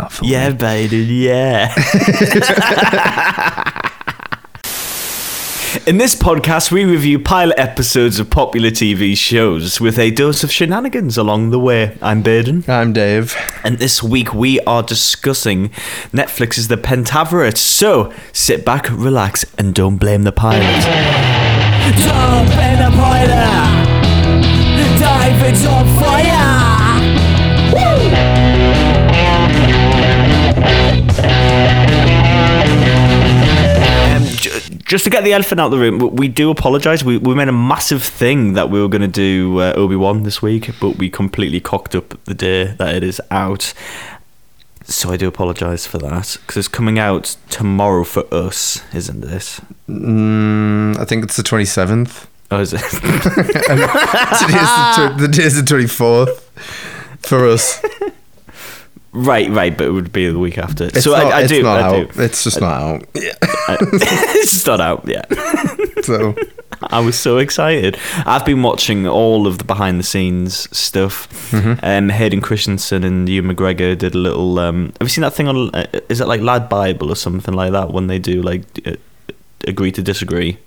can't fool Yeah, me. Baden, yeah. In this podcast, we review pilot episodes of popular TV shows with a dose of shenanigans along the way. I'm Baden. I'm Dave. And this week we are discussing Netflix's The Pentaverate. So sit back, relax, and don't blame the pilot. Don't blame the pilot! David's on fire! Just to get the elephant out of the room, we do apologise. We, we made a massive thing that we were going to do uh, Obi Wan this week, but we completely cocked up the day that it is out. So I do apologise for that because it's coming out tomorrow for us, isn't it? Mm, I think it's the 27th. Oh, is it? Today's the, tw- the day's the 24th for us. right, right, but it would be the week after. It's so not, I, I it's do. not I out. do. It's just not out. yeah it's just not out yet. So I was so excited. I've been watching all of the behind the scenes stuff. Um, Hayden Christensen and Ewan McGregor did a little. Um, have you seen that thing on? Uh, is it like Lad Bible or something like that? When they do like uh, agree to disagree.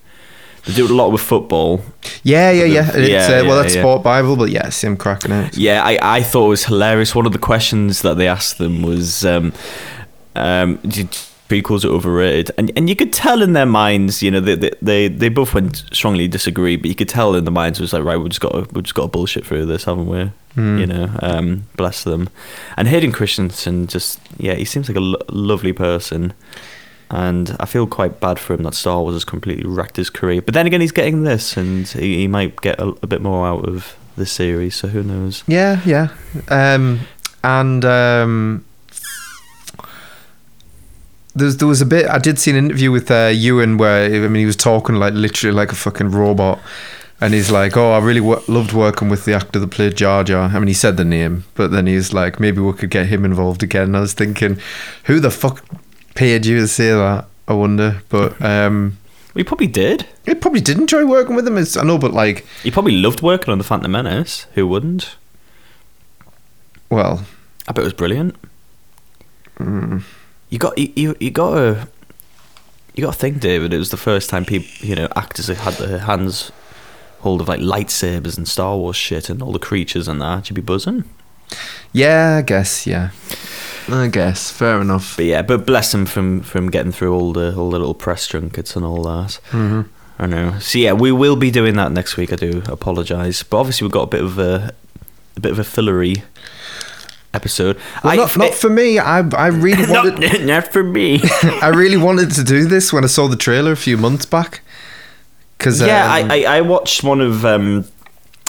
They do it a lot with football. yeah, yeah, yeah. It's, Yeah, uh, well, yeah, that's yeah. Sport Bible, but yeah, same cracking it. Yeah, I, I thought it was hilarious. One of the questions that they asked them was, um, um, prequels are overrated? And and you could tell in their minds, you know, they they, they, they both went strongly disagree, but you could tell in their minds it was like, right, we just got to, we just got to bullshit through this, haven't we? You know, um, bless them. And Hayden Christensen, just yeah, he seems like a lo- lovely person. And I feel quite bad for him that Star Wars has completely wrecked his career. But then again, he's getting this, and he, he might get a, a bit more out of this series. So who knows? Yeah, yeah. Um, and um, there's, there was a bit. I did see an interview with uh, Ewan where I mean he was talking like literally like a fucking robot, and he's like, "Oh, I really w- loved working with the actor that played Jar Jar." I mean, he said the name, but then he's like, "Maybe we could get him involved again." And I was thinking, who the fuck paid you to say that? I wonder, but um, We probably did. he probably did enjoy working with him. It's, I know, but like, He probably loved working on the Phantom Menace. Who wouldn't? well, I bet it was brilliant. mm, You got you you, you got to you got to think, David. It was the first time people, you know, actors had had their hands hold of like lightsabers and Star Wars shit and all the creatures and that. You'd be buzzing. yeah, I guess, yeah, I guess, fair enough. But yeah, but bless him from from getting through all the all the little press junkets and all that. hmm I know. So yeah, we will be doing that next week. I do apologise, but obviously we've got a bit of a a bit of a fillery episode. Well, I- not, not for me. I I really wanted not, not for me. I really wanted to do this when I saw the trailer a few months back. Cause yeah, um, I, I I watched one of um,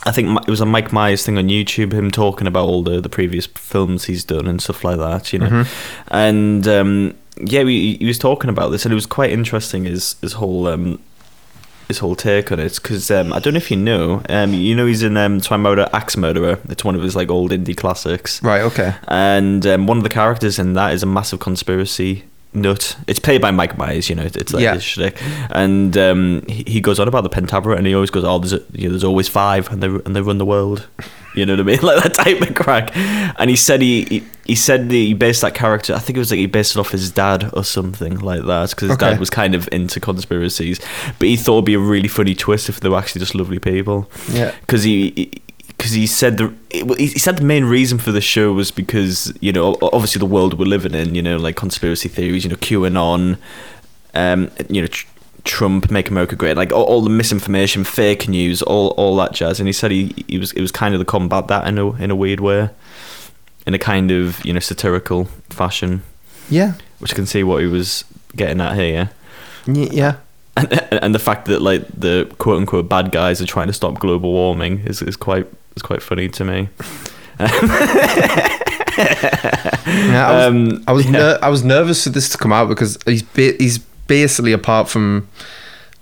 I think it was a Mike Myers thing on YouTube. Him talking about all the the previous films he's done and stuff like that. You know, Mm-hmm. and um, yeah, we, he was talking about this, and it was quite interesting. His his whole um, his whole take on it because um, I don't know if you know, um, you know, he's in um, Time Murder, Axe Murderer. It's one of his like old indie classics. right. Okay. and um, one of the characters in that is a massive conspiracy nut. It's played by Mike Myers, you know. It's like Yeah. his shtick, and um, he, he goes on about the Pentaverate, and he always goes, "Oh, there's a, you know, there's always five, and they and they run the world." You know what I mean, like that type of crack. And he said he, he he said he based that character. I think it was like he based it off his dad or something like that, because his Okay. dad was kind of into conspiracies. But he thought it'd be a really funny twist if they were actually just lovely people Yeah. because he because he said the he said the main reason for the show was because you know obviously the world we're living in you know like conspiracy theories you know QAnon um you know tr- Trump make America great like all, all the misinformation fake news all all that jazz and he said he he was it was kind of to combat that in a in a weird way in a kind of you know satirical fashion Yeah. which I can see what he was getting at here Y- Yeah. and, and the fact that like the quote unquote bad guys are trying to stop global warming is, is quite is quite funny to me. Yeah. I was, Um, I was, yeah. ner- I was nervous for this to come out because he's ba- he's basically apart from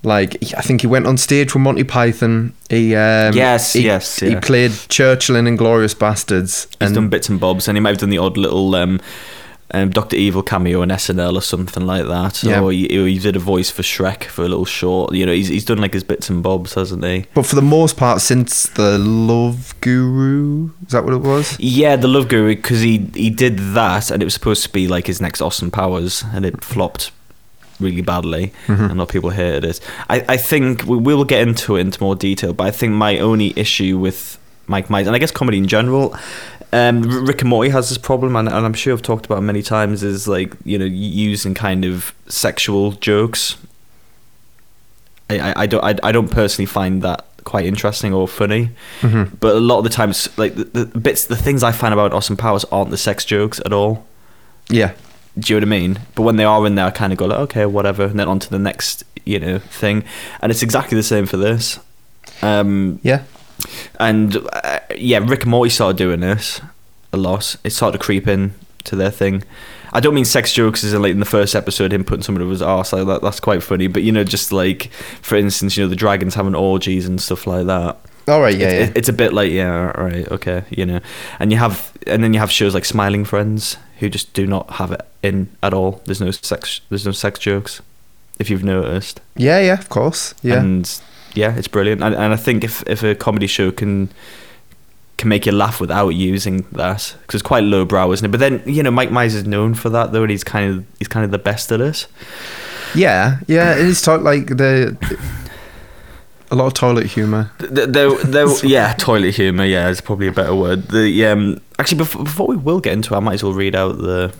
like I think he went on stage with Monty Python. He um, Yes, he, yes, He played Churchill in Inglourious Basterds. He's and done bits and bobs, and he might have done the odd little um, um, Doctor Evil cameo on SNL or something like that. Yeah. Or he, he did a voice for Shrek for a little short. You know, he's he's done like his bits and bobs, hasn't he? But for the most part, since the Love Guru, is that what it was? Yeah, the Love Guru because he he did that, and it was supposed to be like his next Austin Powers, and it flopped really badly, and a lot of people hated it. I I think we will get into it into more detail, but I think my only issue with Mike Myers, and I guess comedy in general. Um, Rick and Morty has this problem, and, and I'm sure I've talked about it many times. Is like you know using kind of sexual jokes. I, I, I don't I, I don't personally find that quite interesting or funny. Mm-hmm. But a lot of the times, like the, the bits, the things I find about Austin Powers aren't the sex jokes at all. Yeah. Do you know what I mean? But when they are in there, I kind of go like, okay, whatever, and then on to the next, you know, thing. And it's exactly the same for this. Um, Yeah. And uh, yeah, Rick and Morty started doing this a lot. It started to creep in to their thing. I don't mean sex jokes as in like in the first episode him putting someone up his arse like that. That's quite funny. But you know, just like for instance, you know, the dragons having orgies and stuff like that. All right. Yeah. It- yeah. it's a bit like yeah, all right, okay, you know, and you have and then you have shows like Smiling Friends who just do not have it in at all. There's no sex. There's no sex jokes. If you've noticed, yeah. Yeah. Of course. Yeah. and yeah, it's brilliant. And, and I think if if a comedy show can can make you laugh without using that, because it's quite lowbrow, isn't it? But then you know, Mike Myers is known for that though, and he's kind of he's kind of the best at it. yeah. Yeah. It is talk like the a lot of toilet humor. There, there, there, yeah, toilet humor. Yeah, is probably a better word. The um, actually, before, before we will get into, it, I might as well read out the,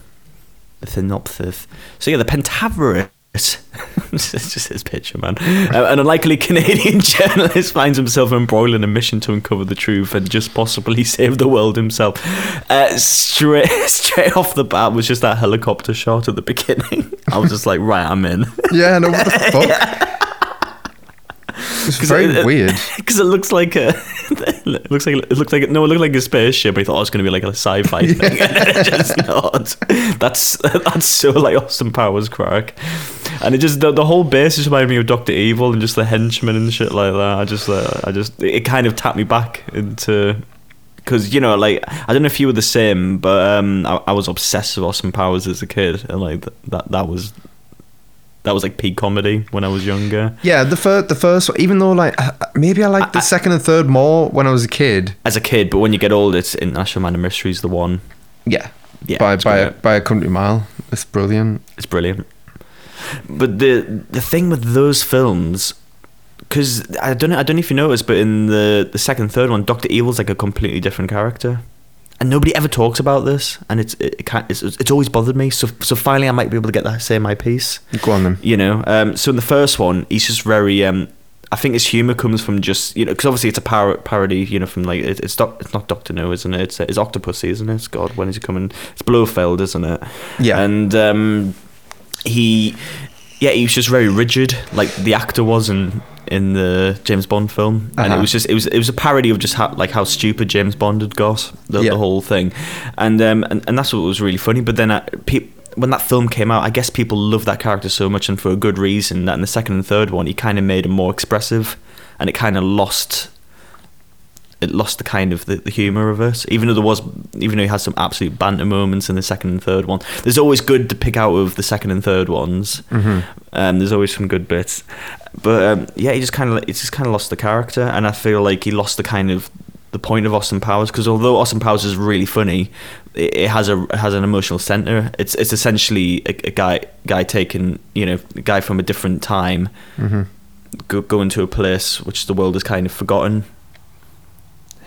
the synopsis. So yeah, the Pentaverate. it's just his picture, man. Uh, an unlikely Canadian journalist finds himself embroiled in a mission to uncover the truth and just possibly save the world himself. Uh, straight, straight off the bat was just that helicopter shot at the beginning. I was just like, right, I'm in. Yeah. No. What the fuck? It's very it- weird. because it looks like a it looks like it looks like no it looked like a spaceship. I thought oh, was going to be like a sci-fi thing, and it's just not. That's that's so like Austin Powers crack, and it just the, the whole base just reminded me of Doctor Evil and just the henchmen and shit like that. I just uh, I just it kind of tapped me back into. Because you know, like I don't know if you were the same, but um, I, I was obsessed with Austin Powers as a kid, and like th- that that was that was like peak comedy when I was younger. Yeah. The first. The first. Even though like maybe I liked the second and third more when I was a kid. as a kid, but when you get older, it's International Man of Mysteries, the one. Yeah. Yeah, by by a, by a country mile. It's brilliant. It's brilliant. But the the thing with those films, because I don't know, I don't know if you noticed, but in the the second, third one, Doctor Evil's like a completely different character, and nobody ever talks about this, and it's it, it can't, it's it's always bothered me. So so finally, I might be able to get that say my piece. Go on then. You know, um, so in the first one, he's just very. Um, I think his humor comes from just you know because obviously it's a par- parody you know from like it, it's doc- it's not Doctor No isn't it it's it's Octopussy isn't it God when is he coming it's Blofeld isn't it Yeah. and um, he yeah he was just very rigid like the actor was in in the James Bond film and Uh-huh. it was just it was it was a parody of just how like how stupid James Bond had got the, Yeah. the whole thing and um and, and that's what was really funny but then uh, pe- when that film came out I guess people loved that character so much and for a good reason that in the second and third one he kind of made him more expressive and it kind of lost it lost the kind of the, the humor of it. Even though there was, even though he had some absolute banter moments in the second and third one, there's always good to pick out of the second and third ones. Mm-hmm. Um, there's always some good bits, but um, yeah, he just kind of it just kind of lost the character, and I feel like he lost the kind of the point of Austin Powers because although Austin Powers is really funny, it, it has a it has an emotional center. It's it's essentially a, a guy guy taking you know a guy from a different time Mm-hmm. go, go into a place which the world has kind of forgotten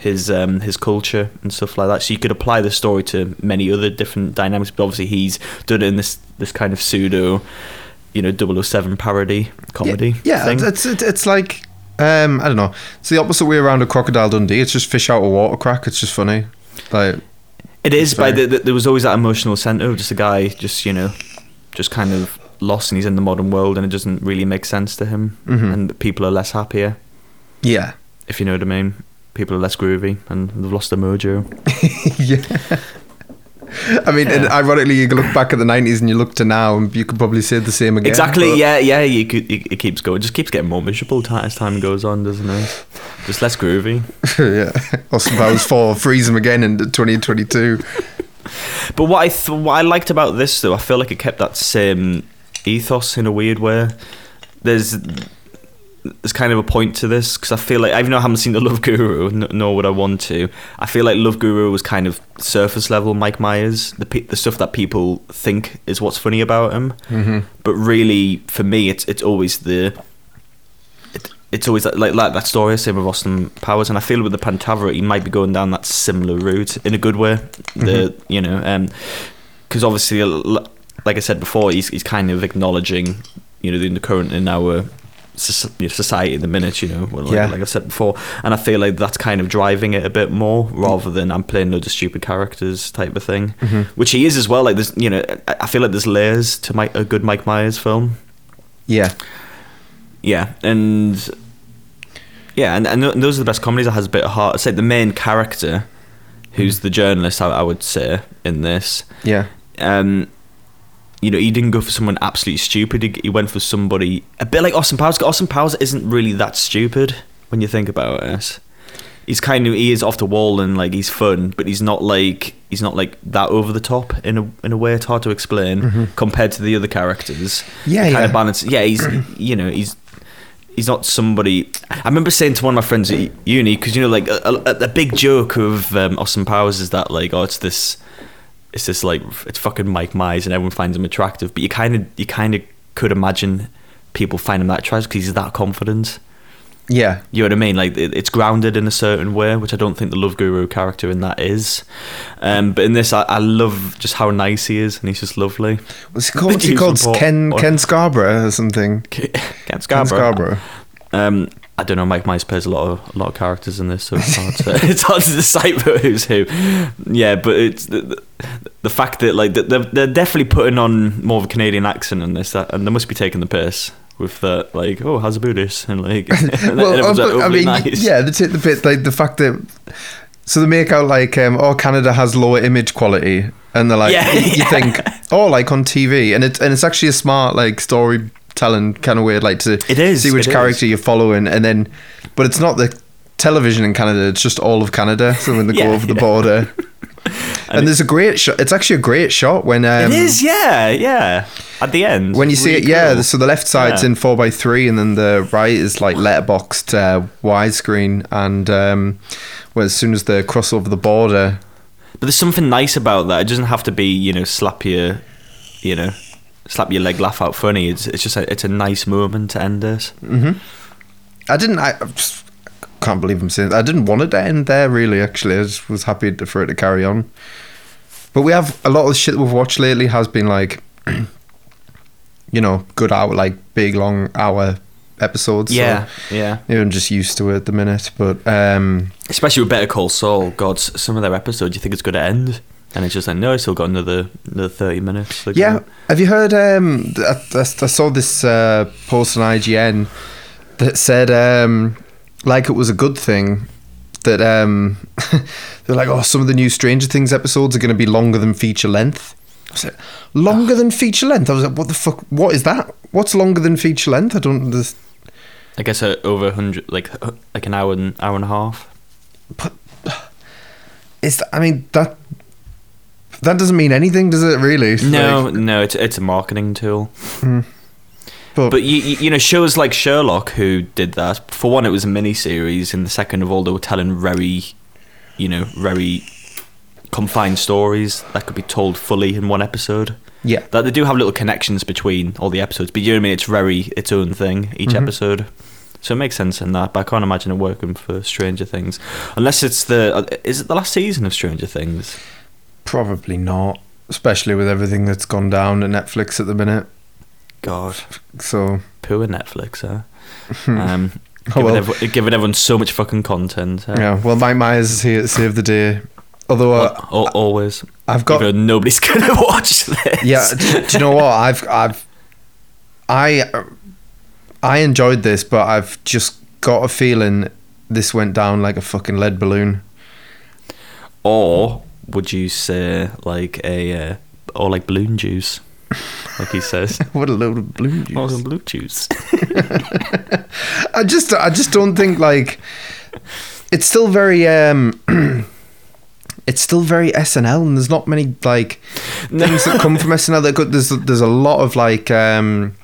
his um, his culture and stuff like that. So you could apply the story to many other different dynamics. But obviously, he's done it in this this kind of pseudo, you know, 007 parody comedy. Yeah, thing. it's, it's it's like um, I don't know. It's the opposite way around of Crocodile Dundee. It's just fish out of water crack. It's just funny. Like It is, but the, the, there was always that emotional center of just a guy, just you know, just kind of lost, and he's in the modern world, and it doesn't really make sense to him, Mhm. and people are less happier, yeah, if you know what I mean. People are less groovy, and they've lost their mojo. yeah. I mean, and ironically, you look back at the '90s and you look to now, and you could probably say the same again. exactly, but- yeah, yeah. You could, it, it keeps going, it just keeps getting more miserable as time goes on, doesn't it? Just less groovy. yeah. Austin Powers 4, freeze him again in 2022. But what I th- what I liked about this though, I feel like it kept that same ethos in a weird way. There's there's kind of a point to this because I feel like even though I haven't seen the Love Guru, n- nor would I want to. I feel like Love Guru was kind of surface level Mike Myers, the pe- the stuff that people think is what's funny about him. Mm-hmm. But really, for me, it's it's always the it, it's always that, like like that story same with Austin Powers, and I feel with the Pentaverate, he might be going down that similar route in a good way. The you know, because obviously, like I said before, he's he's kind of acknowledging you know the, the current in our soc- you know, society at the minute, you know, like, Yeah. like I've said before, and I feel like that's kind of driving it a bit more rather than I'm playing loads of stupid characters type of thing, which he is as well. Like there's, you know, I I feel like there's layers to Mike, a good Mike Myers film. Yeah. Yeah, and yeah, and, and those are the best comedies that has a bit of heart. I'd say the main character, who's the journalist, I, I would say in this, Yeah. um, you know, he didn't go for someone absolutely stupid. He, he went for somebody a bit like Austin Powers. Austin Powers isn't really that stupid when you think about it. He's kind of he is off the wall and like he's fun, but he's not like he's not like that over the top in a in a way. It's hard to explain compared to the other characters. Mm-hmm. Yeah, kind yeah. of balance. Yeah, he's you know he's he's not somebody. I remember saying to one of my friends at uni because you know like a, a, a big joke of um, Austin Powers is that like oh it's this it's this like it's fucking Mike Myers and everyone finds him attractive, but you kind of you kind of could imagine people find him that attractive because he's that confident. Yeah. You know what I mean? Like it, it's grounded in a certain way, which I don't think the Love Guru character in that is. Um, but in this, I, I love just how nice he is, and he's just lovely. What's he called? He called. Ken Or- Ken Scarborough or something. Ken Ken Scarborough. Scarborough. Um, I don't know. Mike Myers plays a lot of a lot of characters in this, so it's hard to it's hard to decipher who's who. Yeah, but it's the, the, the fact that like they're, they're definitely putting on more of a Canadian accent in this, that, and they must be taking the piss with that. Like, oh, how's a Buddhist? And like, and well, everyone's, uh, like, I mean, nice. yeah, they take the bit like the fact that so they make out like um, oh Canada has lower image quality, and they're like Yeah, you, yeah. think oh like on TV, and it's and it's actually a smart like storytelling kind of weird like to It is, see which character is. you're following, and then but it's not the television in Canada; it's just all of Canada. So when they Yeah, go over the border. And, there's a great shot. It's actually a great shot when um, it is. Yeah, yeah. At the end, when you see it, yeah. cool. So the left side's Yeah. in four x three, and then the right is like letterboxed uh, widescreen. And um, well, as soon as they cross over the border, But there's something nice about that. It doesn't have to be, you know, slap your, you know, slap your leg, laugh out funny. It's it's just a, it's a nice moment to end it. I didn't. I, I just can't believe I'm saying. I didn't want it to end there. Really, actually, I just was happy to, for it to carry on. But we have a lot of the shit we've watched lately has been like, you know, good hour, like big long hour episodes. so, Yeah, yeah. you know, I'm just used to it at the minute. But um, Especially with Better Call Saul. God, some of their episodes you think it's going to end, and it's just like no, I still got another another thirty minutes. to Yeah, have you heard? Um, I, I, I saw this uh, post on IGN that said, um, like it was a good thing that um, they're like, oh, some of the new Stranger Things episodes are going to be longer than feature length. I said, longer than feature length. I was like, what the fuck? What is that? What's longer than feature length? I don't. I guess uh, over hundred, like like an hour and hour and a half. But is that, I mean that. That doesn't mean anything, does it? Really? It's No, like- no, it's it's a marketing tool. but, But you, you know shows like Sherlock who did that. For one, it was a mini series, and the second of all, they were telling very, you know, very confined stories that could be told fully in one episode. yeah, That they do have little connections between all the episodes, but you know what I mean. It's very its own thing each Mhm. episode. So it makes sense in that, but I can't imagine it working for Stranger Things, unless it's the uh, is it the last season of Stranger Things? Probably not. Especially with everything that's gone down at Netflix at the minute. God, So poor Netflix, huh? Um, Oh, giving, well. everyone, giving everyone so much fucking content. huh? Yeah, well, Mike Myers is here to save the day. Although uh, al- always. I've got, Even nobody's gonna watch this. yeah. Do, do you know what? I've, I've, I, uh, I enjoyed this, but I've just got a feeling this went down like a fucking lead balloon. Or would you say like a uh, or like balloon juice, like he says? What a load of balloon Oh, juice! some blue juice. I just, I just don't think like it's still very. um it's still very SNL, and there's not many like things that come from SNL. That good. There's there's a lot of like um,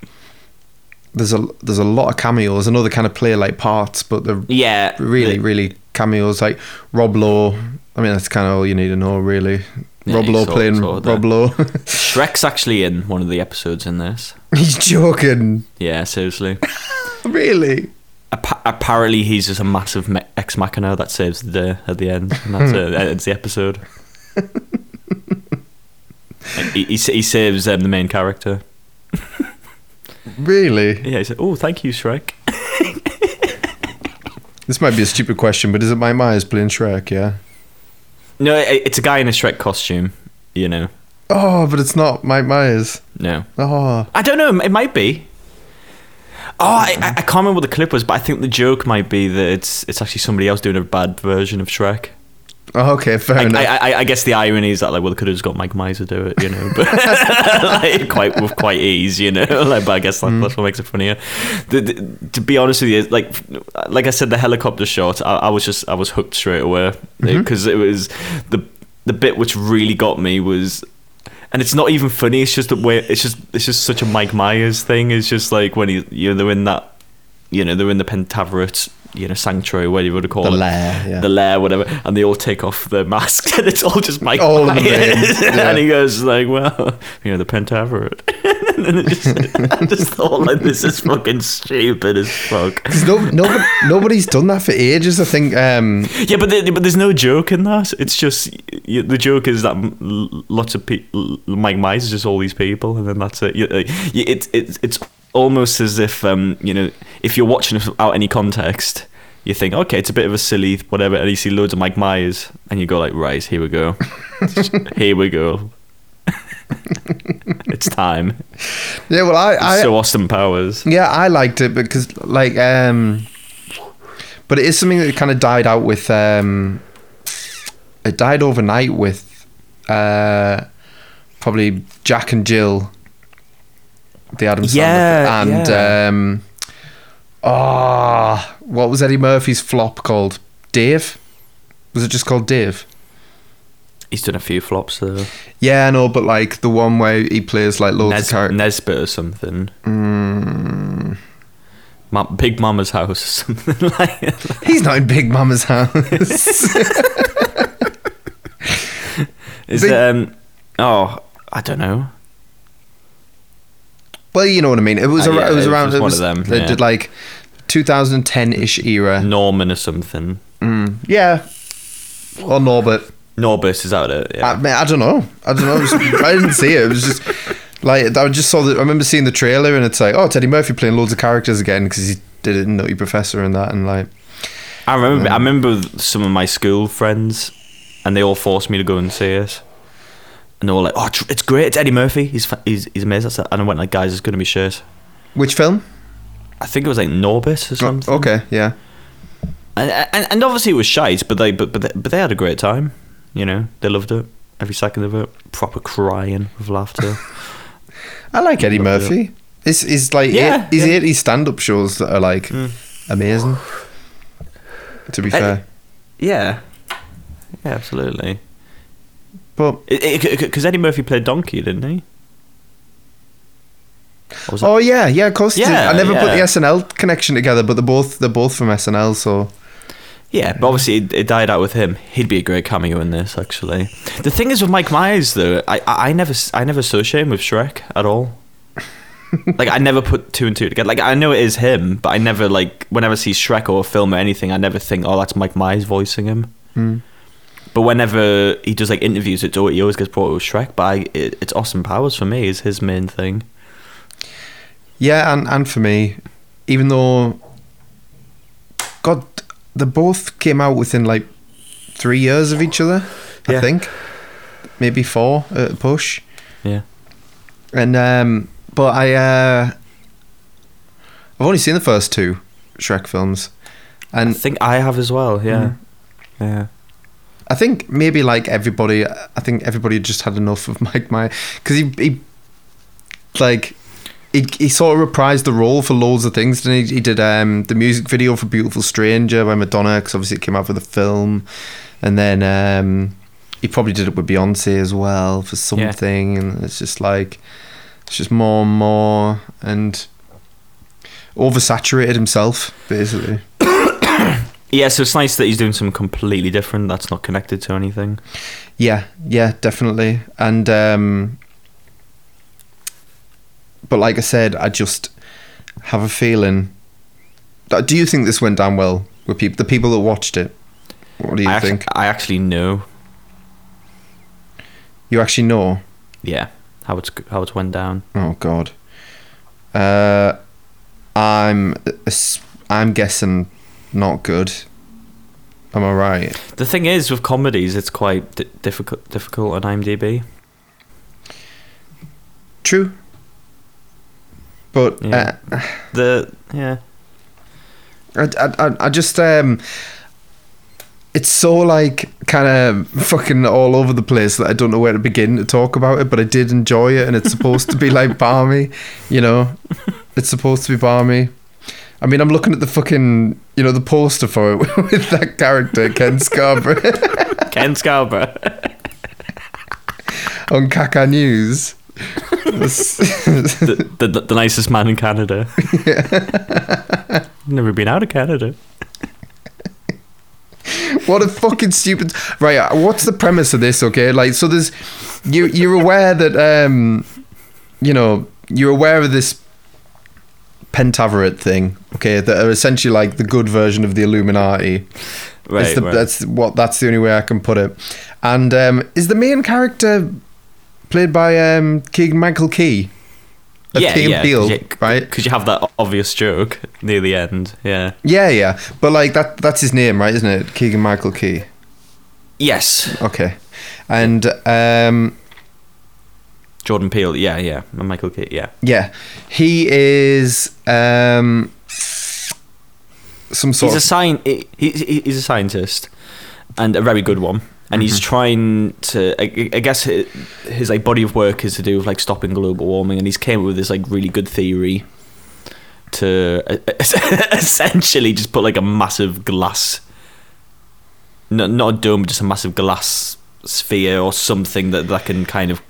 there's a there's a lot of cameos. They kind of play like parts, but they're Yeah, really really cameos. Like Rob Lowe. I mean, that's kind of all you need to know, really. Yeah, Rob Lowe playing Rob. Lowe. Shrek's actually in one of the episodes in this. He's joking. Yeah, seriously. Really? Appa- apparently, he's just a massive me- ex machina that saves the day at the end, and that's. It's the episode. he, he, he saves um, the main character. Really? Yeah, he said, "Oh, thank you, Shrek." This might be a stupid question, but is it my Myers playing Shrek? Yeah. No, it, it's a guy in a Shrek costume. You know, Oh, but it's not Mike Myers. no, Oh, I don't know. It might be. Oh, I, I I can't remember what the clip was, but I think the joke might be that it's it's actually somebody else doing a bad version of Shrek. Oh okay, fair I, enough. I, I, I guess the irony is that like, well, they could have just got Mike Myers to do it, you know, but like, quite with quite ease, you know. Like, but I guess that, that's what makes it funnier. The, the, to be honest with you, like like I said, the helicopter shot, I, I was just I was hooked straight away mm-hmm. because it was the the bit which really got me was. And it's not even funny. It's just the way. It's just. It's just such a Mike Myers thing. It's just like when he, you know, they're in that, you know, they're in the Pentaverate, you know, sanctuary, whatever you would call the it lair, yeah. the lair, whatever, and they all take off their masks, and it's all just Mike All Myers. yeah. and he goes like, "Well, you know, the Pentaverate," and just, I just thought like, "This is fucking stupid as fuck." no, nobody, nobody's done that for ages. I think. Um, Yeah, but there, but there's no joke in that. It's just y- the joke is that lots of people, Mike Myers is just all these people, and then that's it. You- uh, you- It's it's it's almost as if um you know if you're watching it without any context. You think, okay, it's a bit of a silly whatever, and you see loads of Mike Myers, and you go like, right, here we go, here we go, it's time. yeah, well, I, I so Austin Powers, yeah, I liked it because like, um, but it is something that kind of died out with. Um, it died overnight with, uh, probably Jack and Jill, the Adam Sandler, and yeah. um, oh, what was Eddie Murphy's flop called? Dave. Was it just called Dave? he's done a few flops though. Yeah, I know, but like the one where he plays like loads Nes- of characters. Nesbit or something. Mm, Ma- Big Mama's house or something like he's not in Big Mama's house. Is Big- it, um oh I don't know. Well, you know what I mean. It was, Uh, yeah, it was it around. was it one of them, They yeah. did like 2010-ish era. Norman or something. Mm, yeah, or Norbert. Norbert is that it. Yeah. I, mean, I don't know. I don't know. It was- I didn't see it. It was just like I just saw the. I remember seeing the trailer and it's like, oh, Eddie Murphy playing loads of characters again because he did it in Nutty Professor and that and like. I remember. I remember some of my school friends, and they all forced me to go and see it. And they were like, "Oh, it's great! It's Eddie Murphy. He's he's he's amazing." And I went like, "Guys, it's going to be shit." Which film? I think it was like Norbit or Oh, something. okay, yeah. And, and and obviously it was shite, but they but but they, but they had a great time. You know, they loved it every second of it. Proper crying with laughter. I like Eddie Murphy. It's he's like Yeah, his yeah. 80s stand up shows that are like Mm. amazing. To be fair. yeah, yeah, absolutely. But Because Eddie Murphy played Donkey, didn't he? Or was it- oh yeah, yeah, of course. Yeah, I never put the. SNL connection together, but they're both they're both from SNL, so Yeah, but obviously it, it died out with him. He'd be a great cameo in this, actually. The thing is with Mike Myers, though, I, I, never I never associate him with Shrek at all. like I never put two and two together. Like I know it is him, but I never like whenever I see Shrek or a film or anything, I never think, oh, that's Mike Myers voicing him. Hmm. But whenever he does like interviews, it's always, he always gets brought with Shrek. But I, it, it's Austin Powers for me is his main thing. yeah, and and for me, even though God, they both came out within like three years of each other. I Yeah. think maybe four at a push. Yeah. And um, but I uh, I've only seen the first two Shrek films, and I think I have as well. Yeah. Mm. Yeah. I think maybe like everybody, I think everybody just had enough of Mike Myers because he, he, like, he, he sort of reprised the role for loads of things. Didn't he? He did um, the music video for "Beautiful Stranger" by Madonna because obviously it came out for the film, and then um, he probably did it with Beyonce as well for something, and it's just like it's just more and more and oversaturated himself basically. Yeah, so it's nice that he's doing something completely different that's not connected to anything. Yeah, yeah, definitely. And um but like I said, I just have a feeling. Do you think this went down well with people? The people that watched it. What do you I actually, think? I actually know. You actually know? Yeah, how it's how it's went down. Oh God. Uh, I'm I'm guessing not good. Am I right? The thing is, with comedies, it's quite d- difficult difficult on IMDb. True. But Yeah. uh, The yeah, I, I, I- I just um it's so like kind of fucking all over the place that I don't know where to begin to talk about it but I did enjoy it and it's supposed to be like barmy you know it's supposed to be barmy I mean I'm looking at the fucking you know the poster for it with that character Ken Scarborough Ken Scarborough. on Kaka News the, the the nicest man in Canada. Yeah. Never been out of Canada. what a fucking stupid right uh, what's the premise of this okay like so there's you you're aware that um you know you're aware of this pentaverate thing okay that are essentially like the good version of the illuminati Right, the, right. that's what that's the only way i can put it and um is the main character played by um keegan michael key yeah, Key yeah, Peele, you, right Because you have that obvious joke near the end. Yeah. yeah yeah but like that that's his name right isn't it keegan michael key Yes. okay and um Jordan Peele. Yeah, yeah. And Michael Keaton. Yeah. Yeah, he is um, some sort He's a of he- he- He's a scientist, and a very good one. And he's Mm-hmm. trying to. I, I guess his, his like body of work is to do with like stopping global warming, and he's came up with this like really good theory to essentially just put like a massive glass, not not a dome, but just a massive glass sphere or something that that can kind of,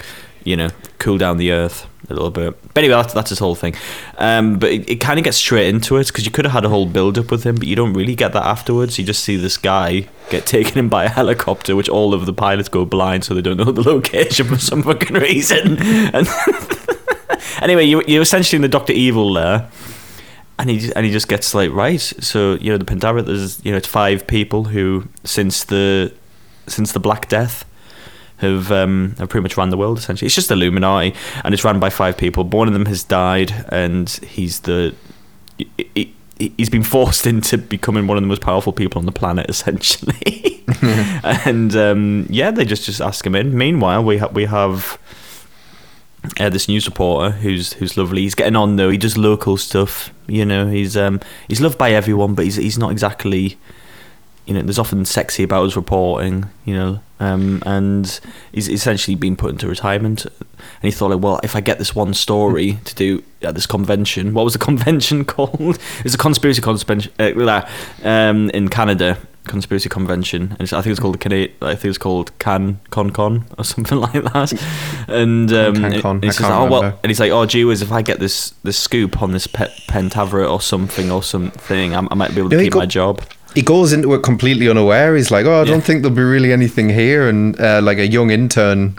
you know, cool down the earth a little bit. But anyway, that's, that's his whole thing. Um, but it, it kind of gets straight into it because you could have had a whole build up with him, but you don't really get that afterwards. You just see this guy get taken in by a helicopter, which all of the pilots go blind, so they don't know the location for some fucking reason. And anyway, you you're essentially in the Doctor Evil there. And he just, and he just gets like right. So you know the Pentaverate. There's you know it's five people who since the since the Black Death have um, have pretty much ran the world essentially. It's just Illuminati, and it's run by five people. But one of them has died, and he's the he, he, he's been forced into becoming one of the most powerful people on the planet essentially. and um, yeah, they just just ask him in. Meanwhile, we ha- we have. Uh, this news reporter who's who's lovely. He's getting on though. He does local stuff. You know, he's um he's loved by everyone, but he's he's not exactly you know, there's often sexy about his reporting, you know, um, and he's essentially been put into retirement. And he thought, like, well, if I get this one story to do at this convention, what was the convention called? It's a conspiracy convention uh, um, in Canada, conspiracy convention, and it's, I think it's called the Canadian. I think it's called Can Con Con or something like that. And um, and he I says, can't oh well, remember. and he's like, oh, gee whiz, if I get this this scoop on this pet pentaverate or something or something, I, I might be able to he keep go- my job. He goes into it completely unaware. He's like, "Oh, I don't Yeah. think there'll be really anything here." And uh, like a young intern,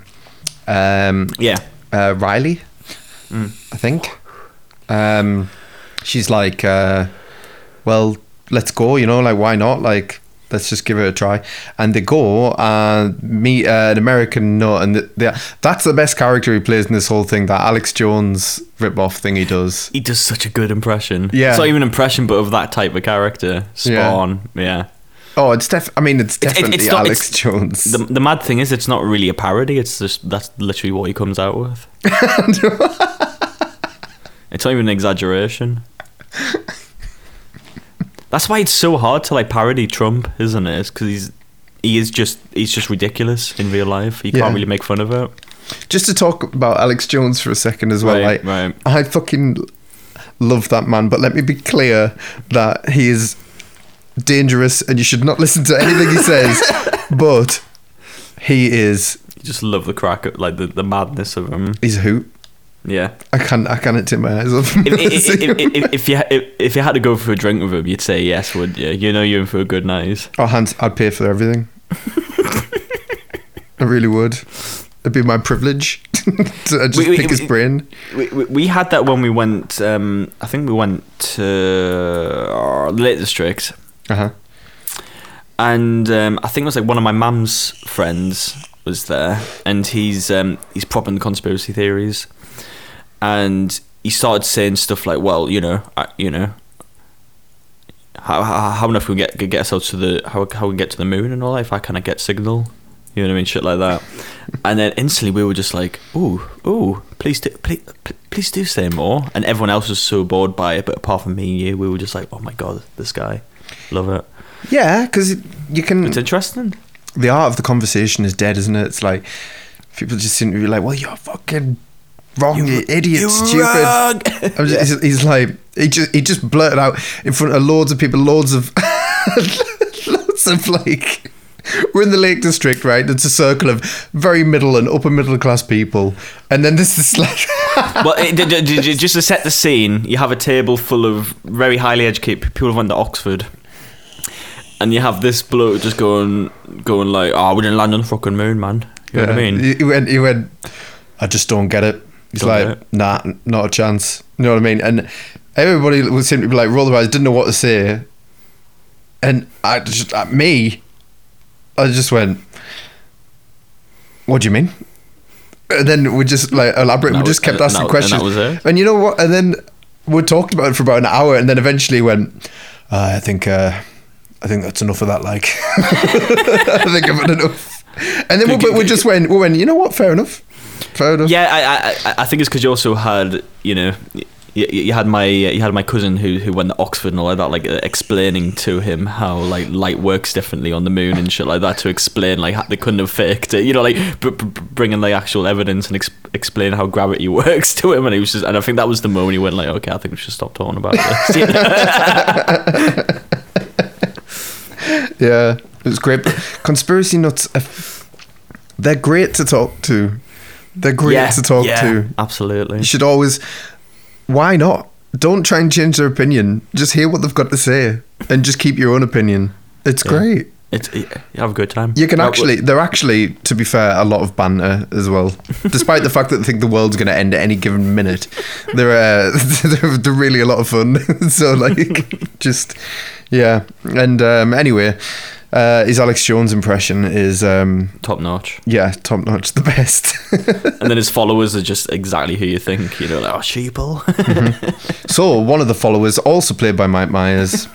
um, Yeah. uh, Riley, Mm. I think, um, she's like, uh, "Well, let's go." You know, like why not? Like, let's just give it a try. And they go and meet uh, an American nut, and the, the, that's the best character he plays in this whole thing. That Alex Jones rip-off thing he does. He does such a good impression. Yeah. It's not even an impression, but of that type of character. Spot Yeah. Yeah. Oh, it's def. I mean, it's It's- it's- definitely it's not- Alex it's- Jones. The, the mad thing is, it's not really a parody. It's just that's literally what he comes out with. it's not even an exaggeration. That's why it's so hard to like parody Trump, isn't it? Because he's he is just he's just ridiculous in real life. You Yeah. can't really make fun of it. Just to talk about Alex Jones for a second as well. Right, like, right. I fucking love that man, but let me be clear that he is dangerous and you should not listen to anything he says. but He is. You just love the crack, like the, the madness of him. He's a hoot. Yeah. I can't. I can't take my eyes off. If, if, if, if, you if, you had to go for a drink with him, you'd say yes, would you? You know you're in for a good night. oh, hands. I'd pay for everything. I really would. It'd be my privilege to just We- we- pick his we- brain. We, we, we had that when we went. Um, I think we went to uh, the Lake District, Uh huh. and um, I think it was like one of my mum's friends was there, and he's um, he's propping the conspiracy theories, and he started saying stuff like, "Well, you know, I, you know." How, how, how enough we get get ourselves to the how how we get to the moon and all that if I kind of get signal, you know what I mean, shit like that, and then instantly we were just like, ooh, ooh, please do, please, please do say more, and everyone else was so bored by it, but apart from me and you, we were just like, oh my god, this guy, love it, Yeah, because you can. it's interesting. The art of the conversation is dead, isn't it? It's like people just seem to be like, "Well, you're fucking wrong, you, idiot, You're stupid." wrong. I'm just, he's, he's like, he just he just blurted out in front of loads of people, loads of loads of like. We're in the Lake District, right? It's a circle of very middle and upper middle class people, and then this is like, well, it, just to set the scene, you have a table full of very highly educated people who went to Oxford, and you have this bloke just going, going like, "Oh, we didn't land on the fucking moon, man." You know what I mean? He, went, he went, I just don't get it. He's Don't like, it. nah, not a chance. You know what I mean? And everybody would seem to be like, roll their eyes, didn't know what to say. And I just, uh, me, I just went, what do you mean? And then we just like elaborate. We just kept and asking and questions. that was it? And you know what? And then we talked about it for about an hour, and then eventually went. Uh, I think. Uh, I think that's enough of that. Like, I think I've had enough. And then we, but we just went. We went. You know what? Fair enough. Fair enough. Yeah, I, I, I think it's because you also had, you know, you, you had my you had my cousin who who went to Oxford and all like that, like uh, explaining to him how like light works differently on the moon and shit like that to explain like how they couldn't have faked it, you know, like b- b- bringing like actual evidence and ex- explain how gravity works to him, and he was just, and I think that was the moment he went like, okay, I think we should stop talking about this. Yeah, it was great. Conspiracy nuts, uh, they're great to talk to. They're great yeah, to talk yeah, to. absolutely. You should always. Why not? Don't try and change their opinion. Just hear what they've got to say and just keep your own opinion. It's Yeah. great. It's you have a good time. You can Uh, actually, they're actually, to be fair, a lot of banter as well. Despite the fact that they think the world's going to end at any given minute, they're, uh, they're, they're really a lot of fun. so, like, just, yeah. And um, anyway, uh, his Alex Jones impression is, um, top notch. yeah, top notch, the best. and then his followers are just exactly who you think. You know, like oh, sheeple. so, one of the followers, also played by Mike Myers.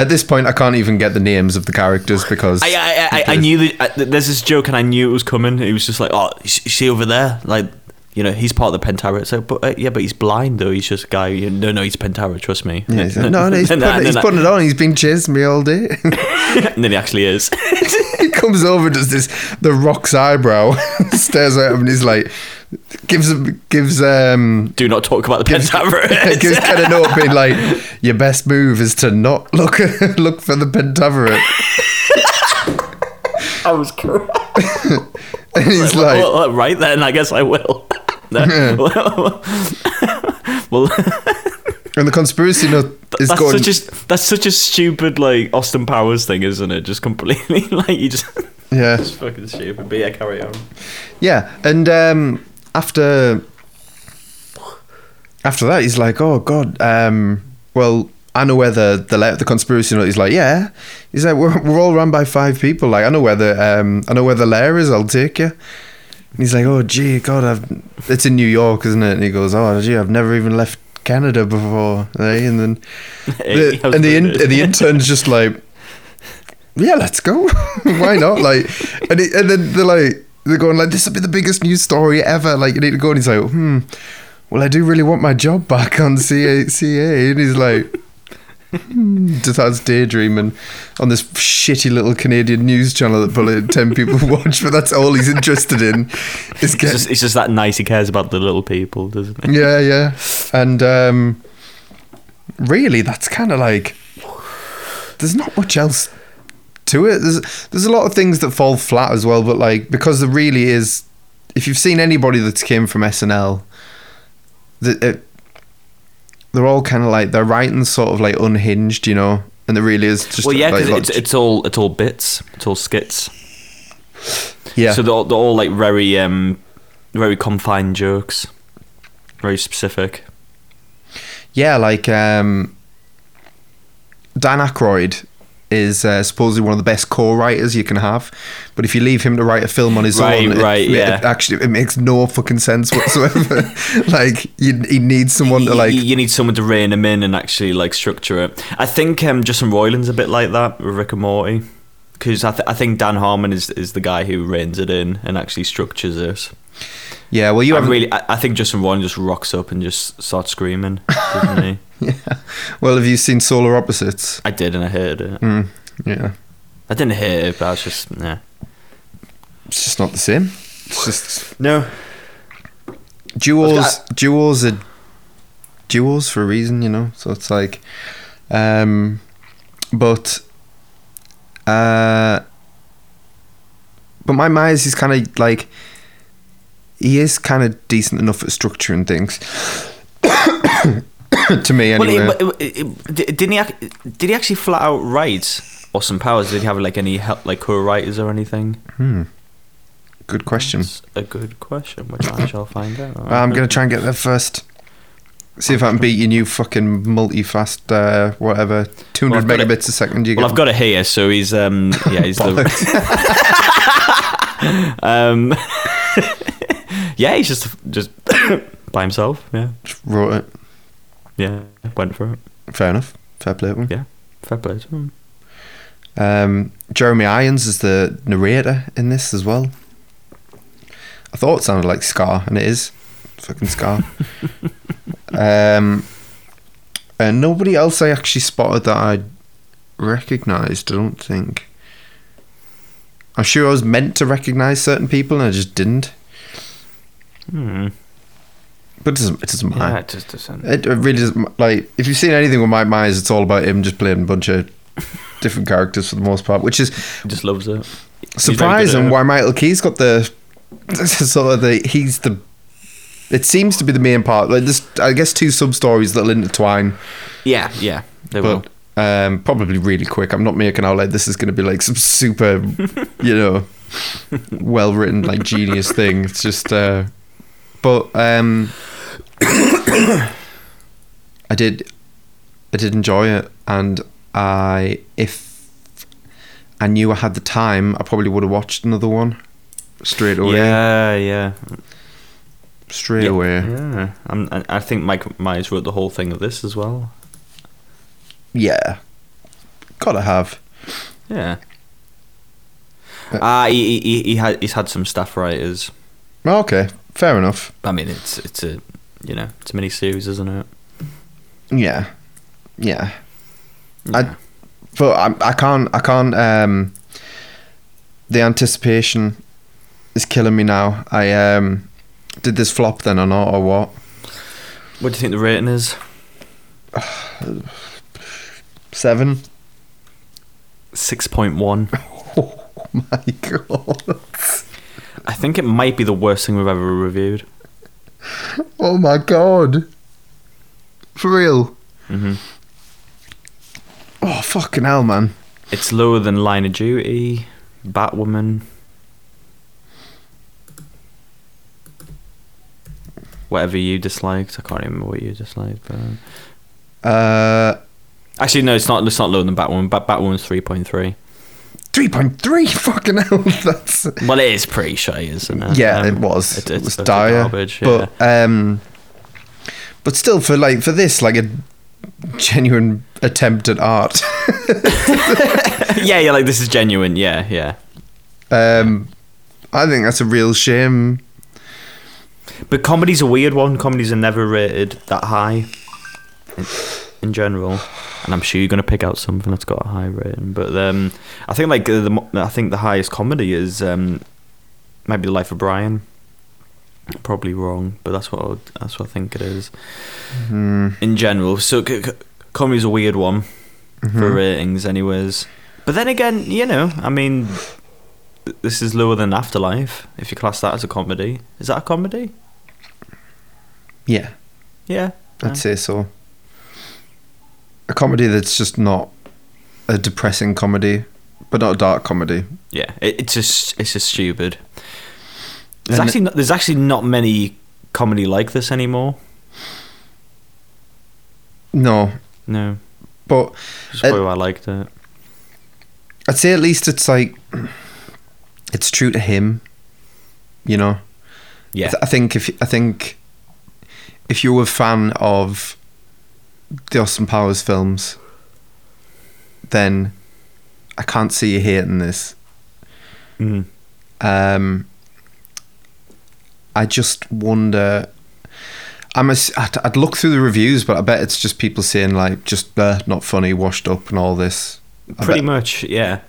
At this point, I can't even get the names of the characters because I, I, I, I knew that. uh, There's this joke, and I knew it was coming. It was just like, oh, see over there, like, you know, he's part of the Pentara. So, but uh, yeah, but he's blind though. He's just a guy. You no, no, he's Pentara. Trust me. Yeah, he's like, no, no, he's, putting, he's putting it on. He's been chasing me all day. and then he actually is. he comes over, does this the rock's eyebrow, stares at him, and he's like, gives him, gives um, Do not talk about the gives, Pentara. gives Ken a note being like, your best move is to not look look for the pentaverate. I was correct. And he's like, well, well, right then, I guess I will. No. well, and the conspiracy nut is that's going. such a that's such a stupid like Austin Powers thing, isn't it? Just completely like you just yeah, it's fucking stupid. But yeah, carry on. yeah, and um, after after that, he's like, oh god, um, well. I know where the the, the conspiracy nut. He's like, yeah. He's like, we're, we're all run by five people. Like, I know where the um, I know where the lair is. I'll take you. And he's like, oh gee, God, I've it's in New York, isn't it? And he goes, oh gee, I've never even left Canada before. Eh? And then Hey, the, and the in, it? the intern's just like, yeah, let's go. Why not? Like, and it, and then they're like, they're going like, this will be the biggest news story ever. Like, you need to go. And he's like, hmm. Well, I do really want my job back on CA. CA. And he's like. hmm, Just starts daydreaming on this shitty little Canadian news channel that probably ten people watch, but that's all he's interested in. Is It's just, it's just that nice. He cares about the little people, doesn't he? yeah, yeah. And um, really, that's kind of like there's not much else to it. There's there's a lot of things that fall flat as well, but like because there really is. If you've seen anybody that's came from SNL, that it, they're all kind of like their writing's sort of like unhinged, you know, and there really is just well, yeah, like, 'cause lot- it's it's all it's all bits, it's all skits. yeah, So they're all, they're all like very um very confined jokes, very specific. yeah, like um, Dan Aykroyd is uh, supposedly one of the best core writers you can have, but if you leave him to write a film on his Right, own, it- right, it, yeah. actually it makes no fucking sense whatsoever. like you, he needs someone to like you need someone to rein him in and actually like structure it. I think um, Justin Roiland's a bit like that with Rick and Morty. Because I, th- I think Dan Harmon is, is the guy who reins it in and actually structures this. yeah. Well, you haven't really, I, I think Justin Roiland just rocks up and just starts screaming, doesn't he? Yeah. Well, have you seen Solar Opposites? I did and I hated it. Mm, yeah. I didn't hate it, but I was just yeah. It's just not the same. It's just No, duos. Duos are duos for a reason, you know. So it's like, um, but, uh, but my Myers is kind of like, he is kind of decent enough at structuring things. to me, anyway. Well, it, it, it, didn't he? Did he actually flat out write Austin Powers? Did he have like any help, like co-writers or anything? hmm. Good question. That's a good question, which I shall find out. I'm gonna try and get there first. See if I can beat your new fucking multi-fast, uh, whatever, 200 Well, I've got it- megabits a second. You Well, get I've got it here. So he's um yeah he's the um yeah he's just just by himself. Yeah, just wrote it. yeah, went for it. Fair enough. Fair play to him. Yeah, fair play to him. Um, Jeremy Irons is the narrator in this as well. I thought it sounded like Scar, and it is fucking Scar. Um, and nobody else I actually spotted that I recognised. I don't think. I'm sure I was meant to recognise certain people, and I just didn't. Hmm. But it doesn't. It doesn't Yeah, matter. it just doesn't. It, it really doesn't. Like, if you've seen anything with Mike Myers, it's all about him just playing a bunch of different characters for the most part, which is He just loves it. surprising why Michael Key's got the sort of the he's the it seems to be the main part. Like there's I guess two sub stories that'll intertwine Yeah, yeah, they will. but um probably really quick. I'm not making out like this is going to be like some super you know well written like genius thing. It's just uh but um I did I did enjoy it and I if I knew I had the time I probably would have watched another one straight away. Yeah, yeah, straight yeah, away Yeah, I'm, I I think Mike Myers wrote the whole thing of this as well. yeah gotta have Yeah. Uh, Ah, he, he he had he's had some staff writers. okay fair enough I mean, it's it's a you know it's a mini series, isn't it? yeah yeah I- Yeah. but I, I can't I can't um the anticipation is killing me now I um did this flop then or not or what? What do you think the rating is? seven. Six point one. oh my god. I think it might be the worst thing we've ever reviewed. oh my god. For real? Hmm oh fucking hell man. It's lower than Line of Duty, Batwoman, whatever you disliked. I can't remember what you disliked, but uh actually, no, it's not. It's not lower than Batwoman. Bat- Batwoman's three point three. 3.3 fucking hell that's Well, it is pretty shy, isn't it? yeah Um, it was it- it, was dire garbage, yeah. but um but still for like for this like a genuine attempt at art yeah, yeah, like this is genuine. Yeah, yeah. um i think that's a real shame But comedy's a weird one. Comedies are never rated that high in, in general, and I'm sure you're gonna pick out something that's got a high rating. But um, I think like the I think the highest comedy is um, maybe The Life of Brian. Probably wrong, but that's what I would, that's what I think it is Hmm. in general. So c- c- comedy's a weird one for Mhm. ratings, anyways. But then again, you know, I mean, th- this is lower than Afterlife. If you class that as a comedy, is that a comedy? Yeah, Yeah. I'd say so. A comedy that's just not a depressing comedy, but not a dark comedy. Yeah, it, it's just it's just stupid. There's And- actually not, there's actually not many comedy like this anymore. No, No, but which is probably why I liked it. I'd say at least it's like it's true to him. You know, Yeah, I, th- I think if I think if you're a fan of the Austin Powers films, then I can't see you hating this. Mm. Um, I just wonder. I'm a, I'd, I'd look through the reviews, but I bet it's just people saying like just uh, not funny, washed up, and all this. I pretty bet- much. Yeah,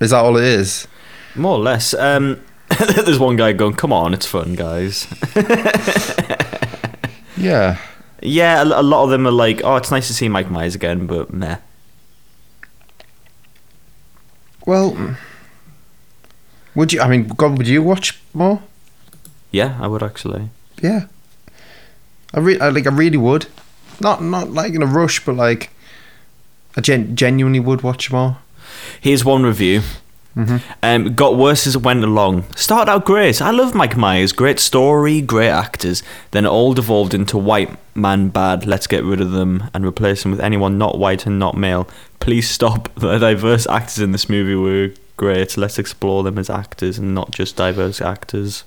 Is that all it is? more or less. Um, there's one guy going, "Come on, it's fun, guys." Yeah. yeah, a, a lot of them are like, "Oh, it's nice to see Mike Myers again," but meh. Well, would you? I mean, God, would you watch more? Yeah, I would actually. Yeah. I re- I, like. I really would. Not not like in a rush, but like, I gen- genuinely would watch more. Here's one review. Um, got worse as it went along. Started out great. I love Mike Myers. Great story, great actors. Then it all devolved into white man bad. Let's get rid of them and replace them with anyone not white and not male. Please stop. The diverse actors in this movie were great. Let's explore them as actors and not just diverse actors.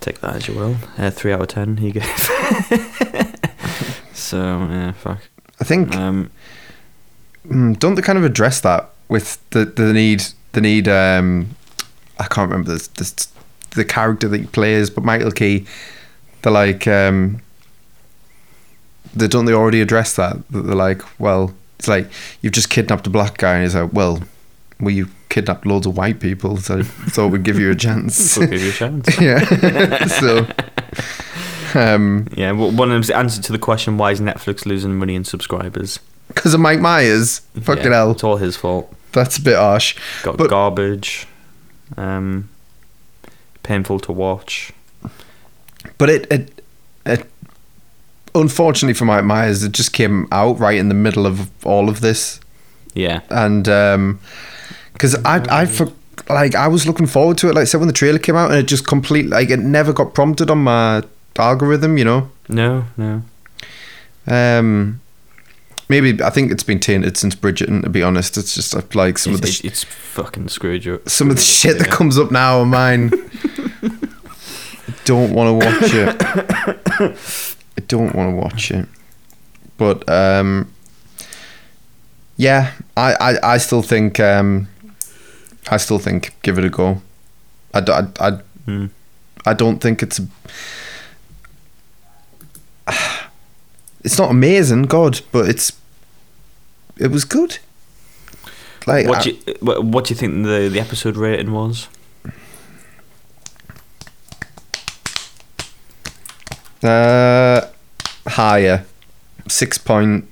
Take that as you will. Uh, three out of ten. He gave. so yeah, fuck. I think Um, Mm, don't they kind of address that with the the need the need um I can't remember this, this the character that he plays but Michael Key they're like um they don't they already address that That they're like well it's like you've just kidnapped a black guy and he's like well well you kidnapped loads of white people so I thought we'd give you a chance we'll give you a chance. yeah so um Yeah, well, one of them's the answer to the question why is Netflix losing money in subscribers? because of Mike Myers fucking Yeah, hell It's all his fault. That's a bit harsh Got But- garbage. Um, painful to watch. But it, it, it, unfortunately for Mike Myers, it just came out right in the middle of all of this, Yeah. and um 'cause because I, I, for, like, I was looking forward to it. Like, I said when the trailer came out, and it just completely, like, it never got prompted on my algorithm. You know, No, no. um, maybe I think it's been tainted since Bridgerton. To be honest, it's just uh, like some It's, of the it's, sh- it's fucking screwed you. some of the shit that comes up now are mine. I don't want to watch it. I don't want to watch it. But um, yeah, I, I, I still think um, I still think give it a go. I, I, I, Hmm. I don't think it's it's not amazing, God, but it's it was good. Like What do you what, what do you think the the episode rating was? Uh, higher, six point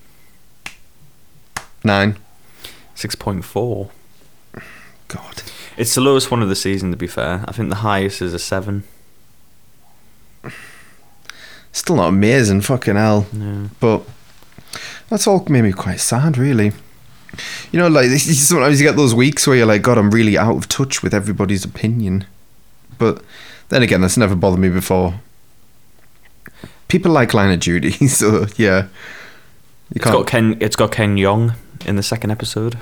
nine. Six point four. God, It's the lowest one of the season. To be fair, I think the highest is a seven. Still not amazing. Fucking hell. No. But that's all made me quite sad, really. You know, like sometimes you get those weeks where you're like, God, I'm really out of touch with everybody's opinion. But then again, that's never bothered me before. People like Line of Duty, so yeah. You It's got Ken. It's got Ken Jeong in the second episode.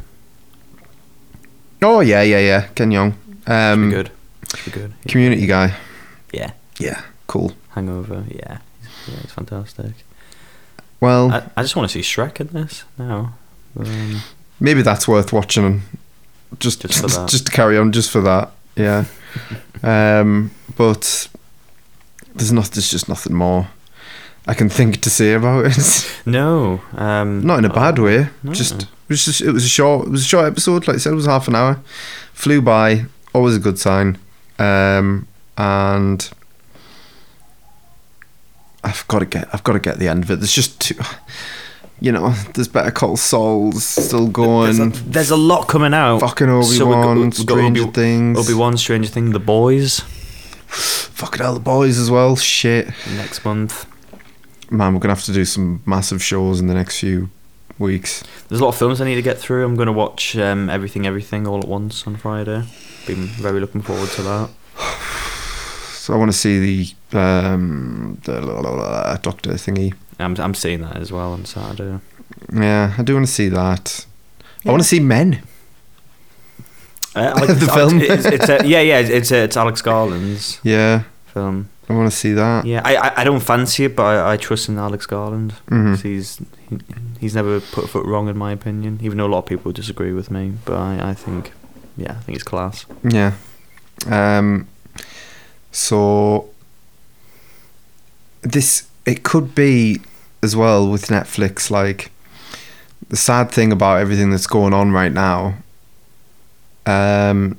Oh yeah, yeah, yeah. Ken Jeong, um, good. Be good. community guy. Yeah. Yeah, cool. Hangover. Yeah. Yeah, it's fantastic. Well, I, I just want to see Shrek in this now. Um, maybe that's worth watching. Just, Just for just, that. just to carry on, just for that. Yeah. um, but there's not. There's just nothing more I can think to say about it. no. Um, not in a bad way. no. Just it was just it was a short. It was a short episode. Like I said, it was half an hour. Flew by. Always a good sign. Um, and I've got to get. I've got to get the end of it. There's just too. you know, there's Better Call Saul's still going. There's a, there's a lot coming out. fucking Obi So Wan, we Stranger Obi- Things. Obi Wan, Stranger Thing, The Boys Fucking hell, the boys as well. Shit. next month. Man, we're gonna have to do some massive shows in the next few weeks. There's a lot of films I need to get through. I'm going to watch um, Everything, Everything all at once on Friday. Been very looking forward to that. So I want to see the um the la, la, la, Doctor thingy. I'm I'm seeing that as well on Saturday. Yeah, I do want to see that. I want to see Men. Uh, The it's- film? It's, it's, uh, yeah, yeah. It's uh, it's Alex Garland's Yeah, film. I want to see that. Yeah, I, I I don't fancy it, but I, I trust in Alex Garland. Mhm. 'Cause He's he, he's never put a foot wrong in my opinion. Even though a lot of people disagree with me, but I, I think yeah, I think it's class. Yeah. Um. So this it could be as well with Netflix. Like the sad thing about everything that's going on right now. Um.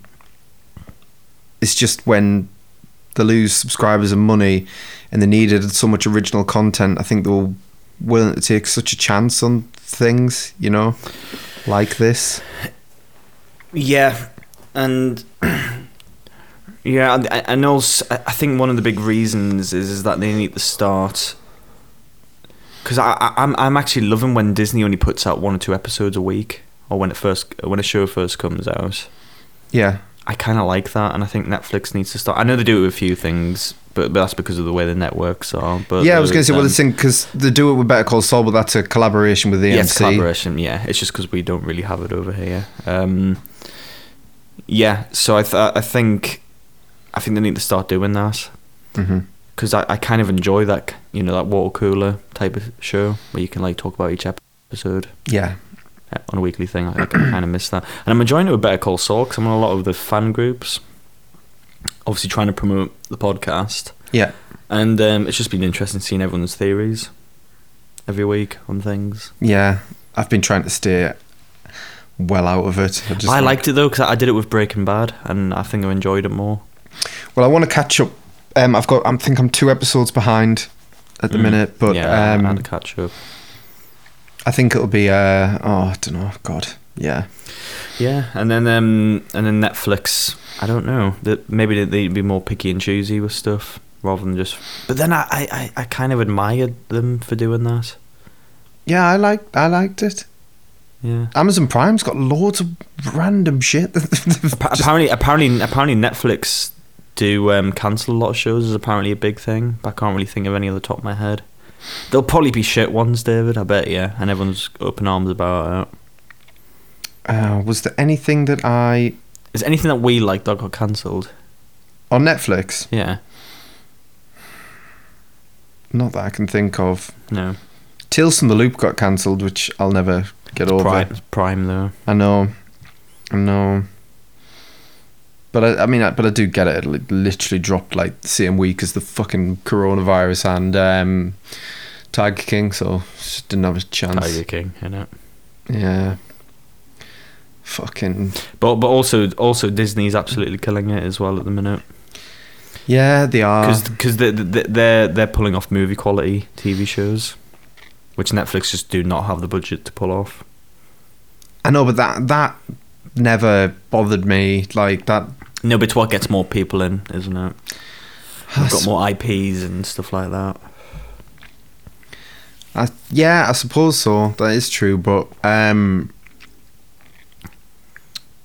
It's just when they lose subscribers and money, and they needed so much original content. I think they were willing to take such a chance on things, you know, like this. Yeah, and yeah, and, also I think one of the big reasons is, is that they need to start. Because I, I, I'm I'm actually loving when Disney only puts out one or two episodes a week, or when it first when a show first comes out. Yeah. I kind of like that, and I think Netflix needs to start. I know they do it with a few things, but, but that's because of the way the networks are. But yeah, I was going to say, well, um, the thing because they do it with Better Call Saul, but that's a collaboration with the yeah, AMC. collaboration. Yeah, it's just because we don't really have it over here. Um, yeah, so I th- I think I think they need to start doing that because I, I kind of enjoy that you know that water cooler type of show where you can like talk about each episode Yeah, on a weekly thing. I, I kind of miss that, and I'm enjoying it with Better Call Saul because I'm on a lot of the fan groups, obviously trying to promote the podcast. yeah, And um, it's just been interesting seeing everyone's theories every week on things. yeah. I've been trying to stay well out of it. I, I liked it though because I did it with Breaking Bad, and I think I enjoyed it more. Well, I want to catch up. Um, I've got. I think I'm two episodes behind at the Mm. minute, but yeah, I um, had to catch up. I think it'll be. Uh, oh, I don't know. God, yeah. Yeah, and then um, and then Netflix. I don't know that maybe they- they'd be more picky and choosy with stuff rather than just. But then I, I, I- I kind of admired them for doing that. Yeah, I like. I liked it. Yeah. Amazon Prime's got loads of random shit. Apparently, apparently, apparently, Netflix do um, cancel a lot of shows. Is apparently a big thing, but I can't really think of any on the top of my head. There'll probably be shit ones, David. I bet yeah, and everyone's open arms about it. uh, was there anything that I Is there anything that we like that got cancelled? on Netflix? Yeah. Not that I can think of. No. Tales from the Loop got cancelled, which I'll never get over. Prime, Prime though. I know, I know. But I, I mean, I, but I do get it. It literally dropped like the same week as the fucking coronavirus and um, Tag King, so just didn't have a chance. Tiger King, know. Yeah. Fucking But but also also Disney's absolutely killing it as well at the minute yeah, they are. because they, they, they're they're pulling off movie quality TV shows, which Netflix just do not have the budget to pull off. I know, but that that never bothered me. Like that. No, but it's what gets more people in, isn't it? We've got more IPs and stuff like that. I, yeah, I suppose so. That is true, but um,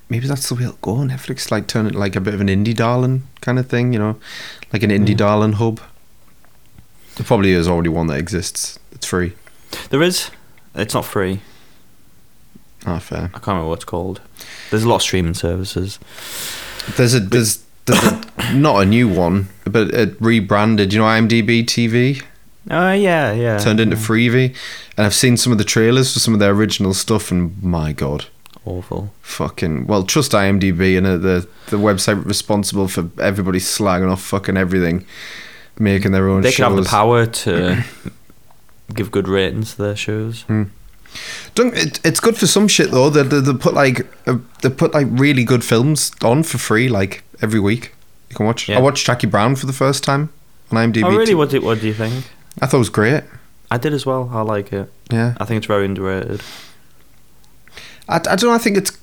maybe that's the way it'll go. Netflix like turn it like a bit of an indie darling kind of thing, you know, like an indie Yeah. darling hub. There probably is already one that exists. It's free. There is. It's not free. Ah, fair. I can't remember what it's called. There's a lot of streaming services. There's a there's there's a, not a new one, but it rebranded. You know, IMDb TV Oh yeah, yeah. turned into yeah. Freevee, and I've seen some of the trailers for some of their original stuff, and my god. Awful. fucking well trust IMDb and uh, the the website responsible for everybody slagging off fucking everything making their own They could have the power to give good ratings to their shows. Don't, it, it's good for some shit though they, they, they put like uh, they put like really good films on for free like every week you can watch Yeah. I watched Jackie Brown for the first time on IMDb oh really? too. What do what do you think? I thought it was great I did as well. I like it. Yeah, I think it's very underrated. I, I don't know. I think it's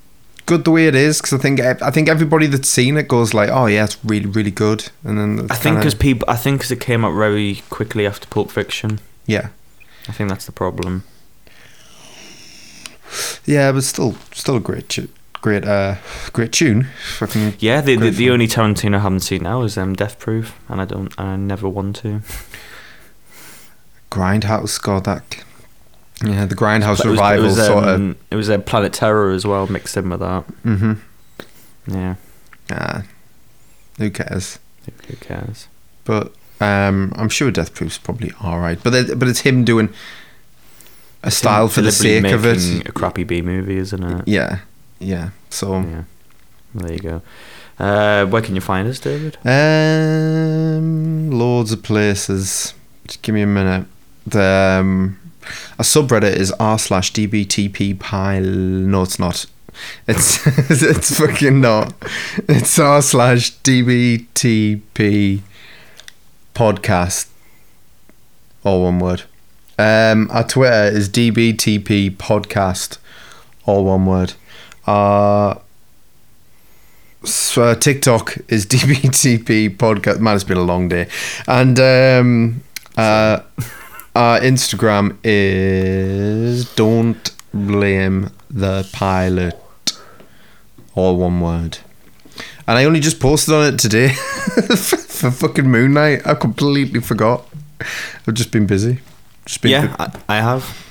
good the way it is because I think I think everybody that's seen it goes like, oh yeah, it's really really good, and then I think because people, I think because it came out very quickly after Pulp Fiction. yeah I think that's the problem. Yeah, but still still a great tu- great uh great tune. Fucking Yeah, the the, the only Tarantino I haven't seen now is um, Death Proof, and I don't, I never want to. Grindhouse. God, that yeah, the Grindhouse It was- revival it was, sort of. um, It was a Planet Terror as well, mixed in with that. Mm-hmm. Yeah, Ah, who cares? who- who cares? But um, I'm sure Death Proof's probably all right. But but it's him doing a style for the sake of it. A crappy B movie, isn't it? Yeah, yeah. So Yeah. There you go. Uh, where can you find us, David? um, loads of places. Just give me a minute. The um, a subreddit is r slash dbtp pile. No, it's not. It's it's fucking not. It's r slash dbtp podcast. All one word. Um, our Twitter is dbtp podcast. All one word. Our uh, TikTok is dbtp podcast. Man, it's been a long day, and um, uh, our Instagram is don't blame the pilot. All one word. And I only just posted on it today for fucking Moon Knight. I completely forgot. I've just been busy. Been Yeah, I, I have.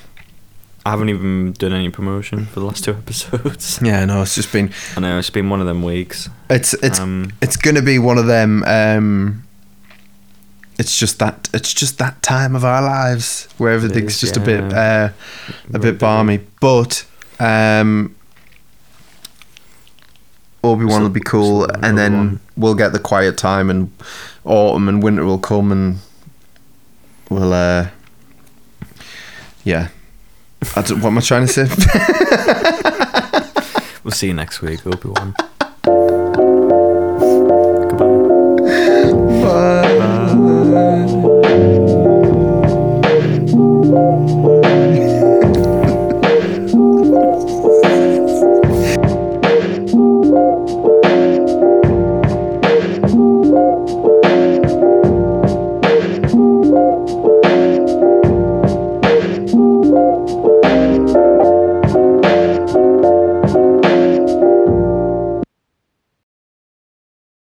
I haven't even done any promotion for the last two episodes. yeah. No, it's just been. I know it's been one of them weeks. It's it's Um, it's gonna be one of them. Um, it's just that it's just that time of our lives where everything's is, just a bit uh, a bit barmy. But um, Obi Wan will be cool, and then Obi-Wan. we'll get the quiet time, and autumn and winter will come, and we'll uh, yeah. what am I trying to say? we'll see you next week, Obi Wan.